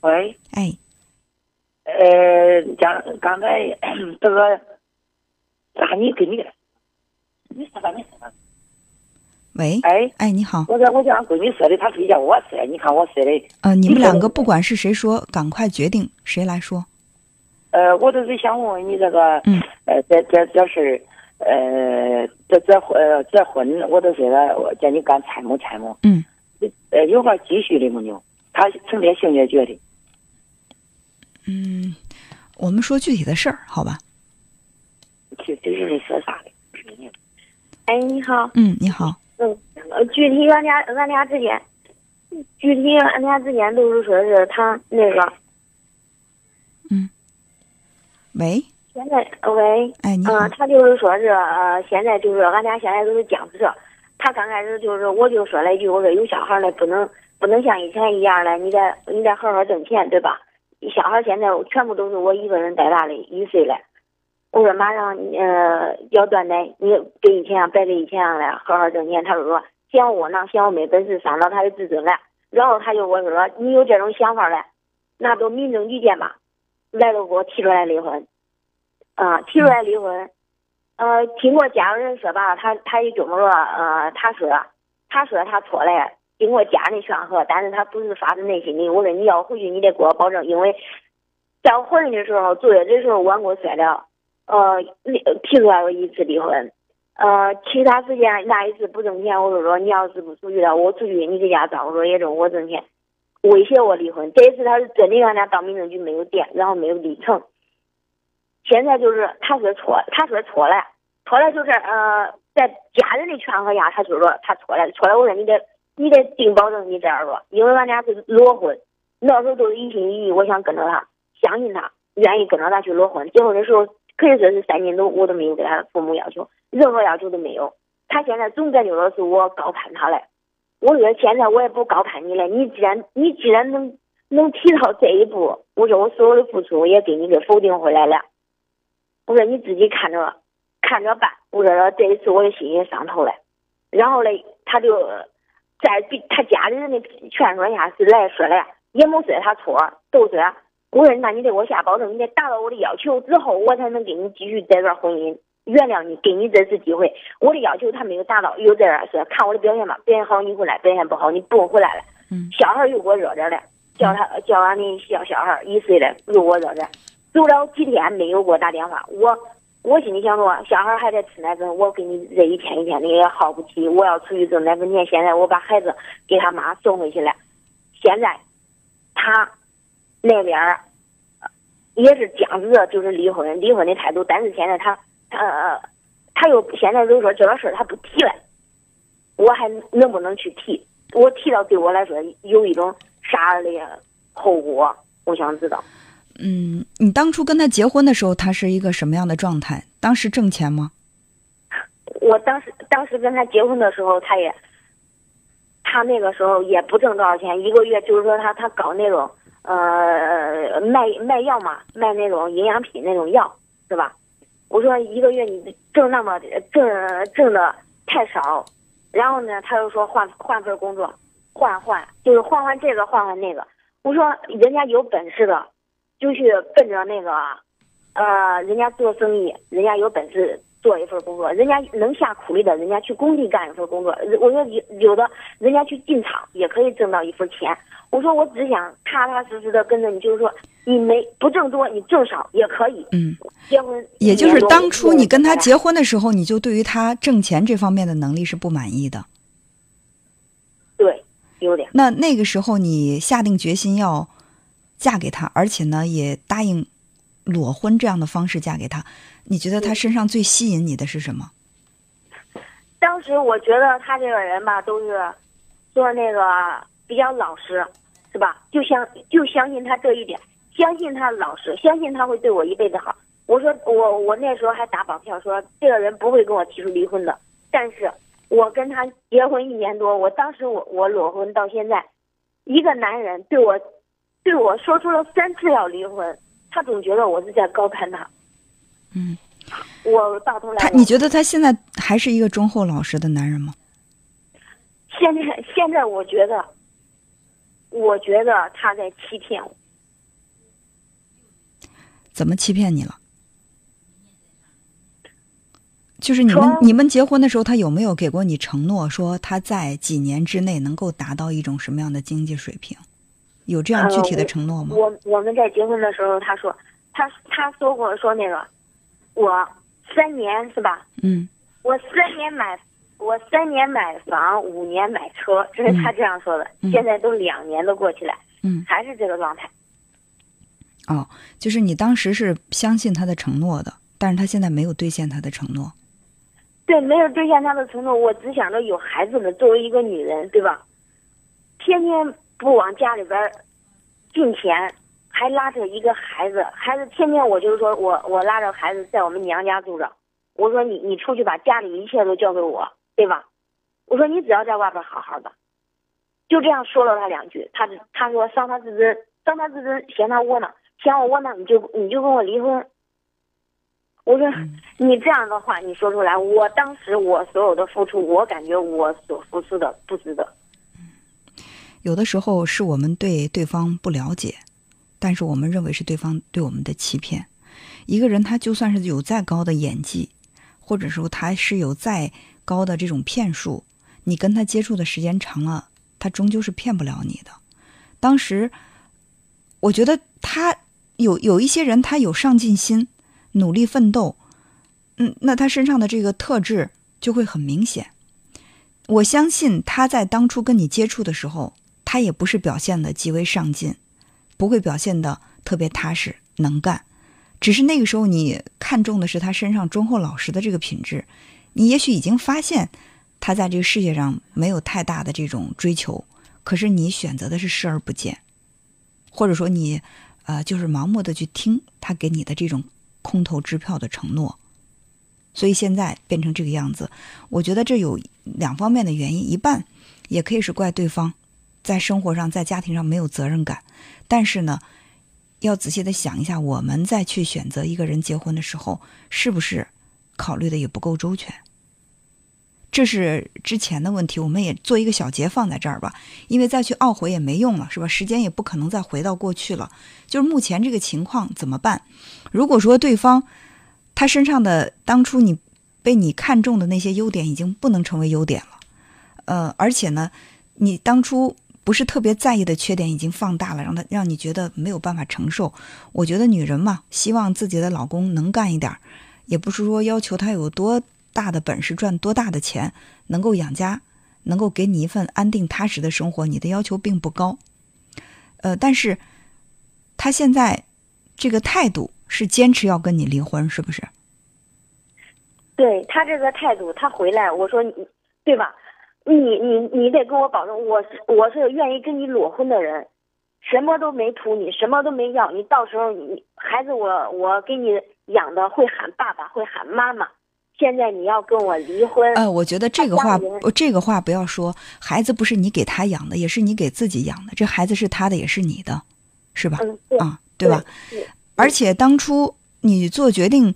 喂，哎，呃，讲刚才 这个，啊，你给你的，你说吧，你说吧。喂，哎，哎，你好，我这我叫俺闺女说的，她非叫我说，你看我说的，呃，你们两个不管是谁说，赶快决定谁来说。呃，我就是想问问你这个，嗯，呃，这这这事儿，呃，这这婚呃这婚，我都说了，我叫你干参谋参谋，嗯，呃，有法继续的没有？他成天性解决的，嗯，我们说具体的事儿，好吧？具具体的说啥的？哎，你好，嗯，你好，嗯，呃，具体俺俩俺俩之间，具体俺俩之间都是说是他那个嗯喂，现在呃喂，哎，你好，嗯，他就是说是呃，现在就是俺俩现在都是僵持。他刚开始就是我就说了一句，我说有小孩了不能不能像以前一样了，你得你得好好挣钱，对吧？小孩现在全部都是我一个人带大的，一岁了。我说马上呃要断奶，你跟以前别跟以前样了，好好挣钱。他就说嫌我囊，嫌我没本事，伤到他的自尊了。然后他就我说你有这种想法了，那都民政局见吧。来了给我提出来离婚，啊，提出来离婚，呃，经 过家人说吧，他他也这么说，呃，他说他说他错了，经过家人劝和，但是他不是发自内心的。我说你要回去，你得给我保证，因为在我怀孕的时候，坐月子的时候，我给我说了，呃，提出来过一次离婚，呃，其他时间那一次不挣钱，我就说你要是不出去了，我出去你在家照顾着也挣，我挣钱。威胁我离婚，这一次他是真的让他到民政局没有电，然后没有离成。现在就是他说错，他说错了，错了就是呃，在家人的劝和下，他就说他错了，错了。我说你得你得定保证你这样说，因为俺俩是裸婚，那时候都是一心一意，我想跟着他，相信他，愿意跟着他去裸婚。结婚的时候可以说是三年都我都没有给他父母要求，任何要求都没有。他现在总感觉到是我高攀他了。我说现在我也不高攀你了，你既然你既然能能提到这一步，我说我所有的付出也给你给否定回来了。我说你自己看着看着办。我说这一次我的心也伤透了。然后嘞，他就在比他家里人的劝说下是来说了，也没说他错，都说我说那你得给我下保证，你得达到我的要求之后，我才能跟你继续这段婚姻。原谅你，给你这次机会。我的要求他没有达到，又在这说看我的表现吧，表现好你回来，表现不好你不用回来了。嗯，小孩又给我惹着了，叫他叫俺的小小孩一岁了，又给我惹着，走了几天没有给我打电话。我我心里想着，小孩还在吃奶粉，我给你这一天一天的也耗不起，我要出去挣奶粉钱。现在我把孩子给他妈送回去了，现在他那边儿也是僵持着，就是离婚离婚的态度，但是现在他。呃，他又现在就说这个事儿他不提了，我还能不能去提？我提到对我来说有一种啥的后果？我想知道。嗯，你当初跟他结婚的时候，他是一个什么样的状态？当时挣钱吗？我当时当时跟他结婚的时候，他也，他那个时候也不挣多少钱，一个月就是说他他搞那种呃卖卖药嘛，卖那种营养品那种药，是吧？我说一个月你挣那么挣挣的太少，然后呢，他又说换换份工作，换换就是换换这个换换那个。我说人家有本事的，就去奔着那个，呃，人家做生意，人家有本事做一份工作，人家能下苦力的，人家去工地干一份工作。我说有有的人家去进厂也可以挣到一份钱。我说我只想踏踏实实的跟着你，就是说你没不挣多，你挣少也可以。嗯，结婚也就是当初你跟他结婚，婚的时候，你就对于他挣钱这方面的能力是不满意的。对，有点那那个时候你下定决心要嫁给他，而且呢也答应裸婚这样的方式嫁给他，你觉得他身上最吸引你的是什么？当时我觉得他这个人吧，都是说那个比较老实，是吧？就相就相信他这一点，相信他老实，相信他会对我一辈子好。我说我我那时候还打保票说这个人不会跟我提出离婚的，但是我跟他结婚一年多，我当时我我裸婚到现在，一个男人对我对我说出了三次要离婚，他总觉得我是在高攀他。嗯，我到头来他，你觉得他现在还是一个忠厚老实的男人吗？现在现在我觉得，我觉得他在欺骗我。怎么欺骗你了？就是你们你们结婚的时候，他有没有给过你承诺，说他在几年之内能够达到一种什么样的经济水平？有这样具体的承诺吗？我我们在结婚的时候，他说他他说过说那个我三年是吧？嗯我三年买我三年买房，五年买车，这是他这样说的。嗯现在都两年都过去了，嗯，还是这个状态。哦，就是你当时是相信他的承诺的，但是他现在没有兑现他的承诺。对，没有兑现他的承诺，我只想着有孩子了。作为一个女人，对吧？天天不往家里边儿进钱，还拉着一个孩子，孩子天天我就是说我我拉着孩子在我们娘家住着。我说你你出去把家里一切都交给我，对吧？我说你只要在外边好好的，就这样说了他两句。他他说伤他自尊，伤他自尊，嫌他窝囊，嫌我窝囊，你就你就跟我离婚。我说你这样的话你说出来，我当时我所有的付出，我感觉我所付出的不值得。有的时候是我们对对方不了解，但是我们认为是对方对我们的欺骗。一个人他就算是有再高的演技，或者说他是有再高的这种骗术，你跟他接触的时间长了，他终究是骗不了你的。当时我觉得他有有一些人，他有上进心，努力奋斗，嗯，那他身上的这个特质就会很明显。我相信他在当初跟你接触的时候，他也不是表现的极为上进，不会表现的特别踏实能干，只是那个时候你看重的是他身上忠厚老实的这个品质，你也许已经发现他在这个世界上没有太大的这种追求，可是你选择的是视而不见，或者说你呃就是盲目的去听他给你的这种空头支票的承诺。所以现在变成这个样子，我觉得这有两方面的原因，一半也可以是怪对方在生活上、在家庭上没有责任感，但是呢，要仔细的想一下，我们再去选择一个人结婚的时候，是不是考虑的也不够周全？这是之前的问题，我们也做一个小结放在这儿吧，因为再去懊悔也没用了，是吧？时间也不可能再回到过去了。就是目前这个情况怎么办？如果说对方他身上的当初你被你看中的那些优点已经不能成为优点了，呃，而且呢，你当初不是特别在意的缺点已经放大了，让他让你觉得没有办法承受。我觉得女人嘛，希望自己的老公能干一点儿，也不是说要求他有多大的本事赚多大的钱，能够养家，能够给你一份安定踏实的生活，你的要求并不高。呃，但是他现在这个态度是坚持要跟你离婚，是不是？对他这个态度，他回来我说你对吧？你你你得跟我保证，我是我是愿意跟你裸婚的人，什么都没图你，什么都没要你，到时候你孩子我我给你养的会喊爸爸，会喊妈妈。现在你要跟我离婚，呃，我觉得这个话这个话不要说。孩子不是你给他养的，也是你给自己养的。这孩子是他的，也是你的，是吧？嗯，对，啊，对吧？对？而且当初你做决定，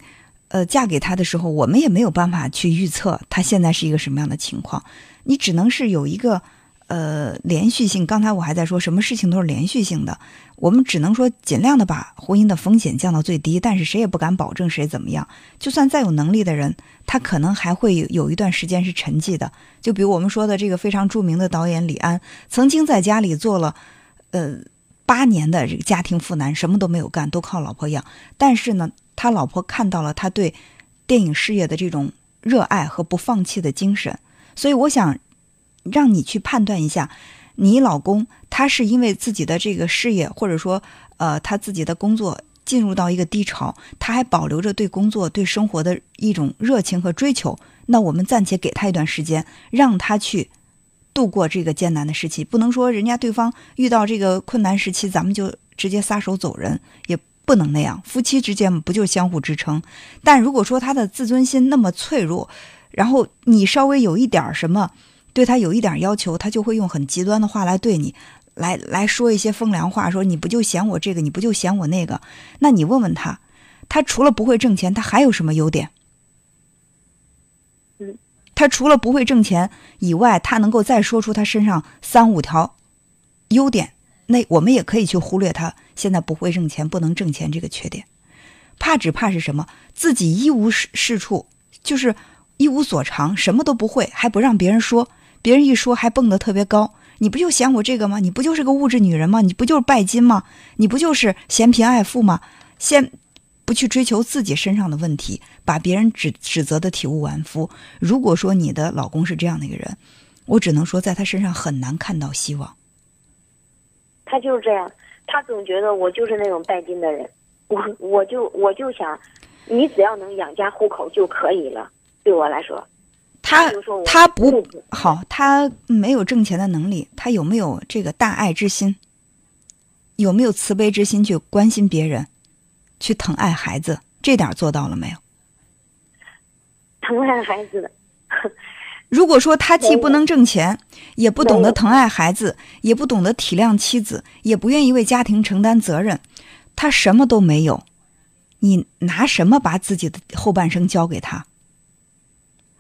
呃，嫁给他的时候，我们也没有办法去预测他现在是一个什么样的情况。你只能是有一个呃连续性。刚才我还在说，什么事情都是连续性的，我们只能说尽量的把婚姻的风险降到最低。但是谁也不敢保证谁怎么样。就算再有能力的人，他可能还会有一段时间是沉寂的。就比如我们说的这个非常著名的导演李安，曾经在家里做了呃八年的这个家庭妇男，什么都没有干，都靠老婆养。但是呢，他老婆看到了他对电影事业的这种热爱和不放弃的精神，所以我想让你去判断一下，你老公他是因为自己的这个事业，或者说呃他自己的工作进入到一个低潮，他还保留着对工作、对生活的一种热情和追求。那我们暂且给他一段时间，让他去度过这个艰难的时期。不能说人家对方遇到这个困难时期，咱们就直接撒手走人，也不能那样。夫妻之间不就相互支撑？但如果说他的自尊心那么脆弱，然后你稍微有一点什么，对他有一点要求，他就会用很极端的话来对你，来来说一些风凉话，说你不就嫌我这个，你不就嫌我那个？那你问问他，他除了不会挣钱，他还有什么优点？他除了不会挣钱以外，他能够再说出他身上三五条优点，那我们也可以去忽略他现在不会挣钱、不能挣钱这个缺点。怕只怕是什么？自己一无是是处，就是一无所长，什么都不会，还不让别人说，别人一说还蹦得特别高。你不就嫌我这个吗？你不就是个物质女人吗？你不就是拜金吗？你不就是嫌贫爱富吗？先不去追求自己身上的问题，把别人指指责的体无完肤。如果说你的老公是这样的一个人，我只能说在他身上很难看到希望。他就是这样，他总觉得我就是那种拜金的人，我我就我就想，你只要能养家糊口就可以了，对我来说。他他不好，他没有挣钱的能力，他有没有这个大爱之心？有没有慈悲之心去关心别人，去疼爱孩子？这点做到了没有？疼爱孩子的，如果说他既不能挣钱，也不懂得疼爱孩子，也不懂得体谅妻子，也不愿意为家庭承担责任，他什么都没有，你拿什么把自己的后半生交给他？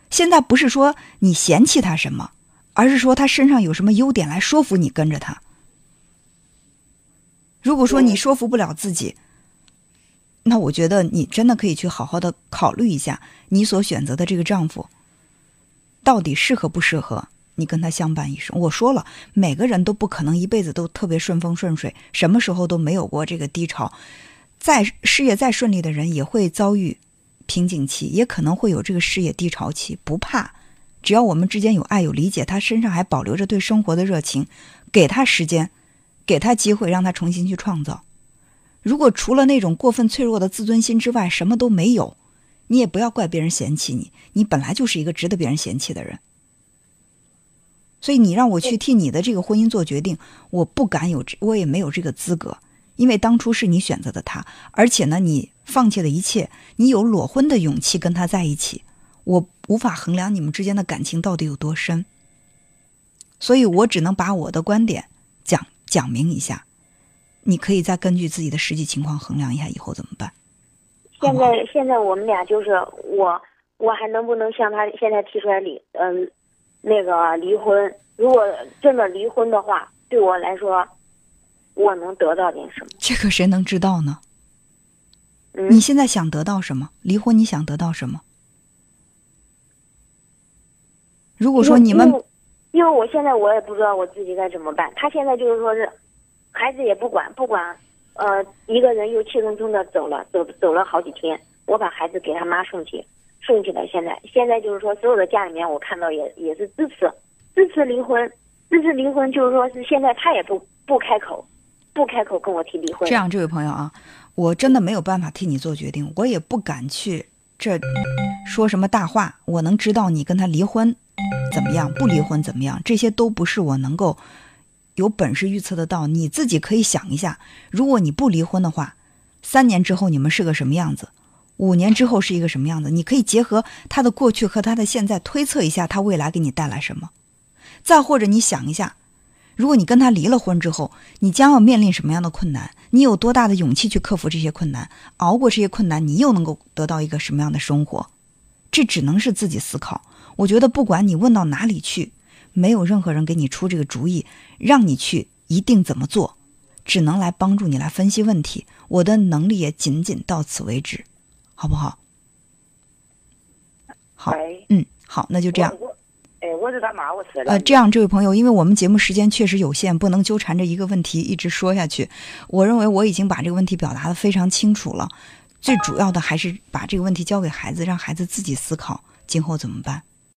现在不是说你嫌弃他什么，而是说他身上有什么优点来说服你跟着他。如果说你说服不了自己，那我觉得你真的可以去好好的考虑一下，你所选择的这个丈夫到底适合不适合你跟他相伴一生。我说了，每个人都不可能一辈子都特别顺风顺水，什么时候都没有过这个低潮。再事业再顺利的人，也会遭遇瓶颈期，也可能会有这个事业低潮期。不怕，只要我们之间有爱有理解，他身上还保留着对生活的热情，给他时间，给他机会，让他重新去创造。如果除了那种过分脆弱的自尊心之外，什么都没有，你也不要怪别人嫌弃你，你本来就是一个值得别人嫌弃的人。所以你让我去替你的这个婚姻做决定，我不敢有这，我也没有这个资格，因为当初是你选择的他，而且呢，你放弃了一切，你有裸婚的勇气跟他在一起，我无法衡量你们之间的感情到底有多深，所以我只能把我的观点讲讲明一下，你可以再根据自己的实际情况衡量一下以后怎么办。现在现在我们俩就是我，我还能不能向他现在提出来离嗯、那个离婚？如果真的离婚的话，对我来说，我能得到点什么？这个谁能知道呢？嗯你现在想得到什么？离婚你想得到什么？如果说你们因为我现在我也不知道我自己该怎么办。他现在就是说是，孩子也不管，不管，呃，一个人又气冲冲的走了，走走了好几天。我把孩子给他妈送去，送去了。现在现在就是说，所有的家里面我看到也也是支持支持离婚，支持离婚，就是说是现在他也不不开口，不开口跟我提离婚。这样，这位朋友啊，我真的没有办法替你做决定，我也不敢去这说什么大话。我能知道你跟他离婚怎么样，不离婚怎么样，这些都不是我能够有本事预测得到。你自己可以想一下，如果你不离婚的话，三年之后你们是个什么样子？五年之后是一个什么样子？你可以结合他的过去和他的现在推测一下，他未来给你带来什么。再或者你想一下，如果你跟他离了婚之后，你将要面临什么样的困难？你有多大的勇气去克服这些困难？熬过这些困难，你又能够得到一个什么样的生活？这只能是自己思考。我觉得不管你问到哪里去，没有任何人给你出这个主意，让你去一定怎么做，只能来帮助你来分析问题。我的能力也仅仅到此为止，好不好？好，嗯，好，那就这样。我。我哎，我是他妈，我是呃，这样，这位朋友，因为我们节目时间确实有限，不能纠缠着一个问题一直说下去。我认为我已经把这个问题表达的非常清楚了，最主要的还是把这个问题交给孩子，让孩子自己思考今后怎么办。